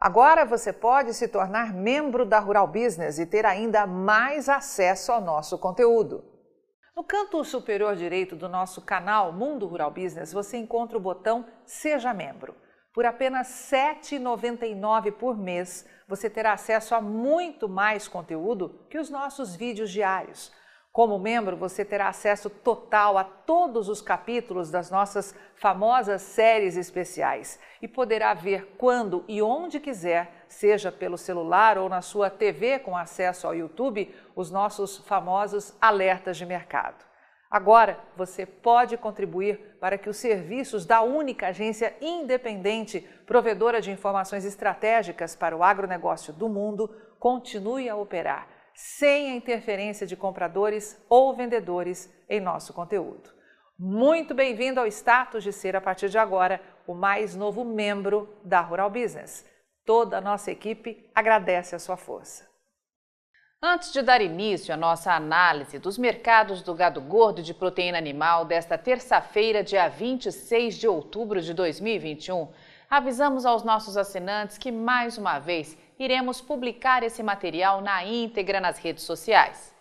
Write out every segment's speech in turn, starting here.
Agora você pode se tornar membro da Rural Business e ter ainda mais acesso ao nosso conteúdo. No canto superior direito do nosso canal Mundo Rural Business, você encontra o botão Seja Membro. Por apenas R$ 7,99 por mês, você terá acesso a muito mais conteúdo que os nossos vídeos diários como membro, você terá acesso total a todos os capítulos das nossas famosas séries especiais e poderá ver quando e onde quiser, seja pelo celular ou na sua TV com acesso ao YouTube, os nossos famosos alertas de mercado. Agora, você pode contribuir para que os serviços da única agência independente provedora de informações estratégicas para o agronegócio do mundo continue a operar sem a interferência de compradores ou vendedores em nosso conteúdo. Muito bem-vindo ao status de ser, a partir de agora, o mais novo membro da Rural Business. Toda a nossa equipe agradece a sua força. Antes de dar início à nossa análise dos mercados do gado gordo de proteína animal desta terça-feira, dia 26 de outubro de 2021, avisamos aos nossos assinantes que, mais uma vez, iremos publicar esse material na íntegra nas redes sociais.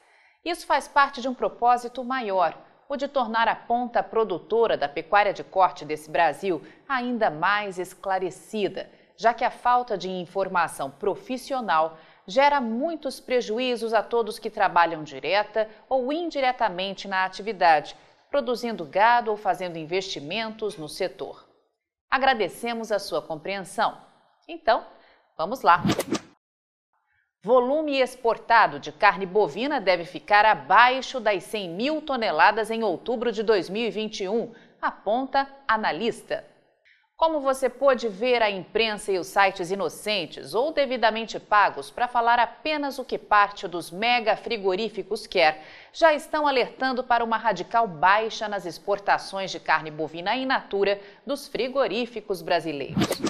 Isso faz parte de um propósito maior, o de tornar a ponta produtora da pecuária de corte desse Brasil ainda mais esclarecida, já que a falta de informação profissional gera muitos prejuízos a todos que trabalham direta ou indiretamente na atividade, produzindo gado ou fazendo investimentos no setor. Agradecemos a sua compreensão. Então, Vamos lá! Volume exportado de carne bovina deve ficar abaixo das 100 mil toneladas em outubro de 2021, aponta analista. Como você pôde ver, a imprensa e os sites inocentes ou devidamente pagos para falar apenas o que parte dos mega frigoríficos quer, já estão alertando para uma radical baixa nas exportações de carne bovina in natura dos frigoríficos brasileiros.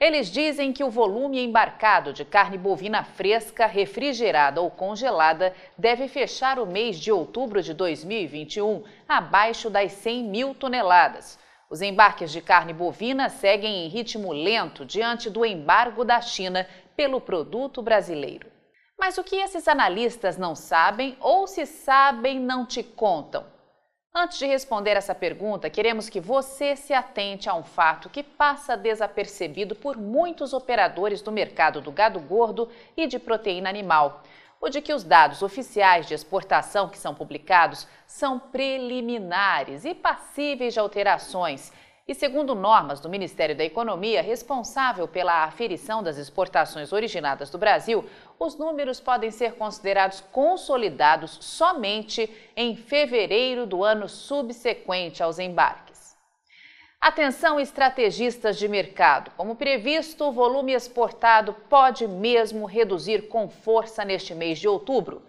Eles dizem que o volume embarcado de carne bovina fresca, refrigerada ou congelada deve fechar o mês de outubro de 2021 abaixo das 100 mil toneladas. Os embarques de carne bovina seguem em ritmo lento diante do embargo da China pelo produto brasileiro. Mas o que esses analistas não sabem ou, se sabem, não te contam? Antes de responder essa pergunta, queremos que você se atente a um fato que passa desapercebido por muitos operadores do mercado do gado gordo e de proteína animal. O de que os dados oficiais de exportação que são publicados são preliminares e passíveis de alterações e, segundo normas do Ministério da Economia, responsável pela aferição das exportações originadas do Brasil, os números podem ser considerados consolidados somente em fevereiro do ano subsequente aos embarques. Atenção, estrategistas de mercado! Como previsto, o volume exportado pode mesmo reduzir com força neste mês de outubro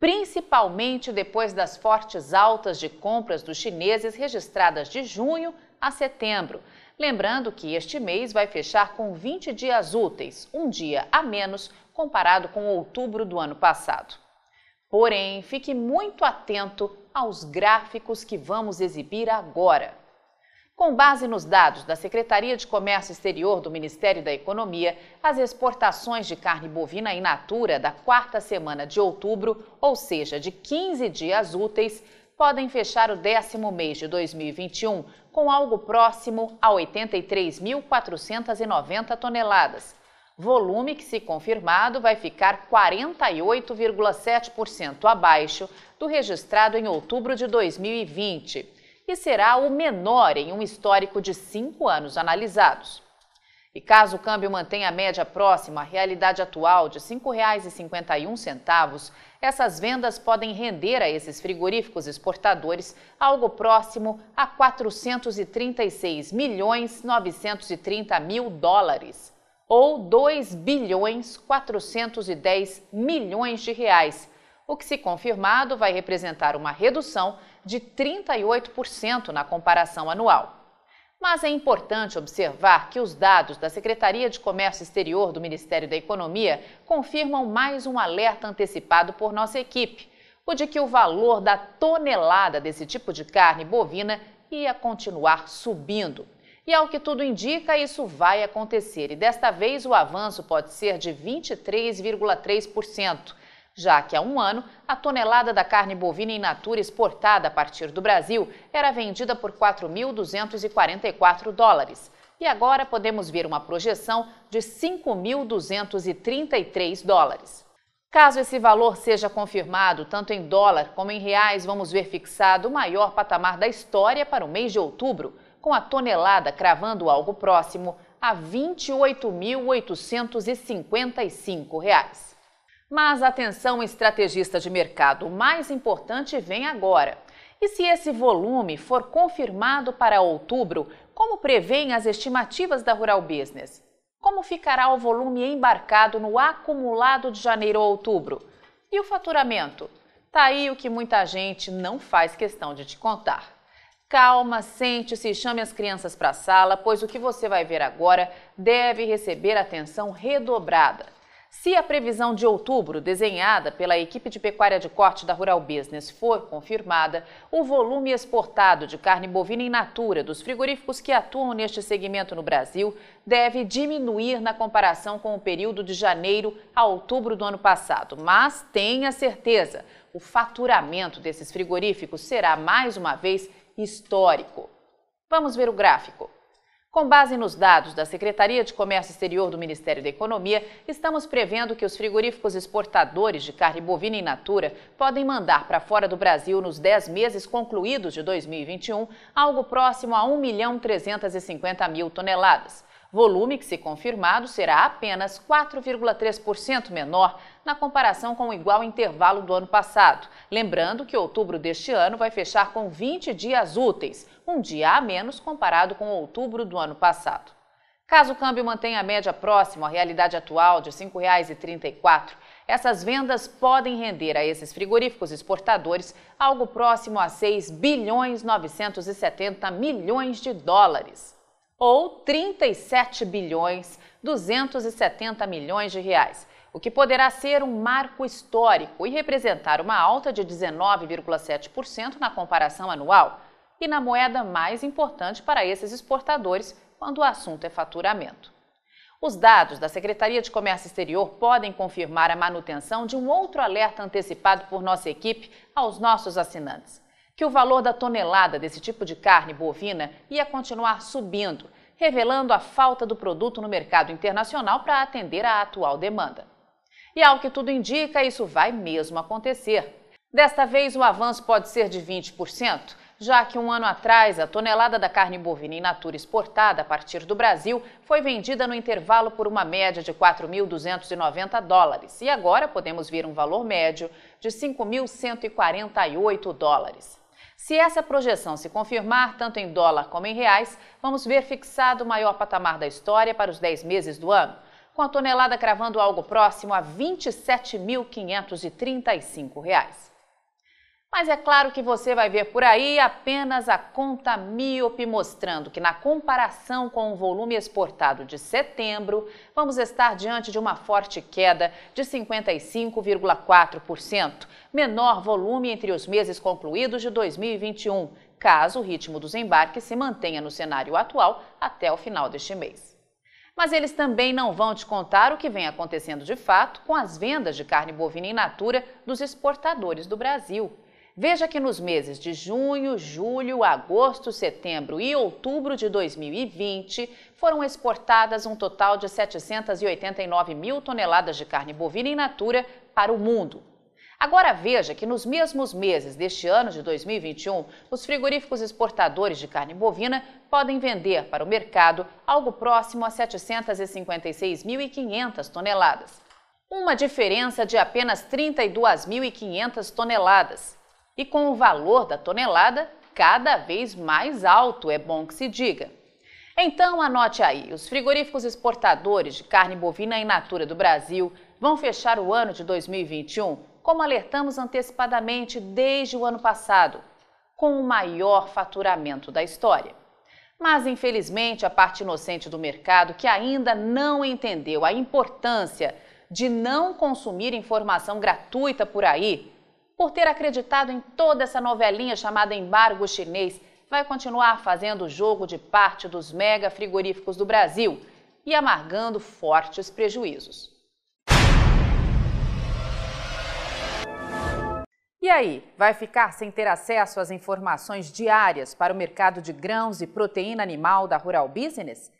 principalmente depois das fortes altas de compras dos chineses registradas de junho a setembro. Lembrando que este mês vai fechar com 20 dias úteis, um dia a menos comparado com outubro do ano passado. Porém, fique muito atento aos gráficos que vamos exibir agora. Com base nos dados da Secretaria de Comércio Exterior do Ministério da Economia, as exportações de carne bovina in natura da quarta semana de outubro, ou seja, de 15 dias úteis, podem fechar o décimo mês de 2021 com algo próximo a 83.490 toneladas. Volume que, se confirmado, vai ficar 48,7% abaixo do registrado em outubro de 2020 e será o menor em um histórico de cinco anos analisados. E caso o câmbio mantenha a média próxima à realidade atual de R$ 5,51, essas vendas podem render a esses frigoríficos exportadores algo próximo a 436 milhões 930 mil dólares, ou 2 bilhões 410 milhões de reais, o que, se confirmado, vai representar uma redução de 38% na comparação anual. Mas é importante observar que os dados da Secretaria de Comércio Exterior do Ministério da Economia confirmam mais um alerta antecipado por nossa equipe, o de que o valor da tonelada desse tipo de carne bovina ia continuar subindo. E ao que tudo indica, isso vai acontecer. E desta vez o avanço pode ser de 23,3%, já que há um ano a tonelada da carne bovina in natura exportada a partir do Brasil era vendida por 4.244 dólares. E agora podemos ver uma projeção de 5.233 dólares. Caso esse valor seja confirmado, tanto em dólar como em reais, vamos ver fixado o maior patamar da história para o mês de outubro com a tonelada cravando algo próximo a R$ 28.855. Mas atenção, estrategista de mercado, o mais importante vem agora. E se esse volume for confirmado para outubro, como prevêem as estimativas da Rural Business? Como ficará o volume embarcado no acumulado de janeiro a outubro? E o faturamento? Tá aí o que muita gente não faz questão de te contar. Calma, sente-se e chame as crianças para a sala, pois o que você vai ver agora deve receber atenção redobrada. Se a previsão de outubro, desenhada pela equipe de pecuária de corte da Rural Business, for confirmada, o volume exportado de carne bovina in natura dos frigoríficos que atuam neste segmento no Brasil deve diminuir na comparação com o período de janeiro a outubro do ano passado. Mas tenha certeza, o faturamento desses frigoríficos será mais uma vez histórico. Vamos ver o gráfico. Com base nos dados da Secretaria de Comércio Exterior do Ministério da Economia, estamos prevendo que os frigoríficos exportadores de carne bovina in natura podem mandar para fora do Brasil nos 10 meses concluídos de 2021 algo próximo a 1 milhão 350 mil toneladas volume que, se confirmado, será apenas 4,3% menor na comparação com o igual intervalo do ano passado. Lembrando que outubro deste ano vai fechar com 20 dias úteis, um dia a menos comparado com outubro do ano passado. Caso o câmbio mantenha a média próxima à realidade atual de R$ 5,34, essas vendas podem render a esses frigoríficos exportadores algo próximo a 6 bilhões 970 milhões de dólares ou 37 bilhões 270 milhões de reais, o que poderá ser um marco histórico e representar uma alta de 19,7% na comparação anual e na moeda mais importante para esses exportadores quando o assunto é faturamento. Os dados da Secretaria de Comércio Exterior podem confirmar a manutenção de um outro alerta antecipado por nossa equipe aos nossos assinantes que o valor da tonelada desse tipo de carne bovina ia continuar subindo, revelando a falta do produto no mercado internacional para atender à atual demanda. E ao que tudo indica, isso vai mesmo acontecer. Desta vez, o avanço pode ser de 20%, já que um ano atrás a tonelada da carne bovina in natura exportada a partir do Brasil foi vendida no intervalo por uma média de 4.290 dólares e agora podemos ver um valor médio de 5.148 dólares. Se essa projeção se confirmar, tanto em dólar como em reais, vamos ver fixado o maior patamar da história para os 10 meses do ano, com a tonelada cravando algo próximo a R$ 27.535. Mas é claro que você vai ver por aí apenas a conta míope mostrando que, na comparação com o volume exportado de setembro, vamos estar diante de uma forte queda de 55,4%, menor volume entre os meses concluídos de 2021, caso o ritmo dos embarques se mantenha no cenário atual até o final deste mês. Mas eles também não vão te contar o que vem acontecendo de fato com as vendas de carne bovina in natura dos exportadores do Brasil. Veja que nos meses de junho, julho, agosto, setembro e outubro de 2020 foram exportadas um total de 789 mil toneladas de carne bovina in natura para o mundo. Agora veja que nos mesmos meses deste ano de 2021, os frigoríficos exportadores de carne bovina podem vender para o mercado algo próximo a 756.500 toneladas. Uma diferença de apenas 32.500 toneladas e com o valor da tonelada cada vez mais alto, é bom que se diga. Então anote aí: os frigoríficos exportadores de carne bovina in natura do Brasil vão fechar o ano de 2021, como alertamos antecipadamente desde o ano passado, com o maior faturamento da história. Mas, infelizmente, a parte inocente do mercado que ainda não entendeu a importância de não consumir informação gratuita por aí por ter acreditado em toda essa novelinha chamada embargo chinês, vai continuar fazendo jogo de parte dos mega frigoríficos do Brasil e amargando fortes prejuízos. E aí, vai ficar sem ter acesso às informações diárias para o mercado de grãos e proteína animal da Rural Business?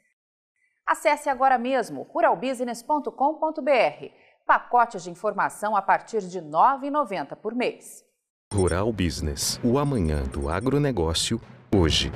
Acesse agora mesmo ruralbusiness.com.br. Pacotes de informação a partir de R$ 9,90 por mês. Rural Business, o amanhã do agronegócio, hoje.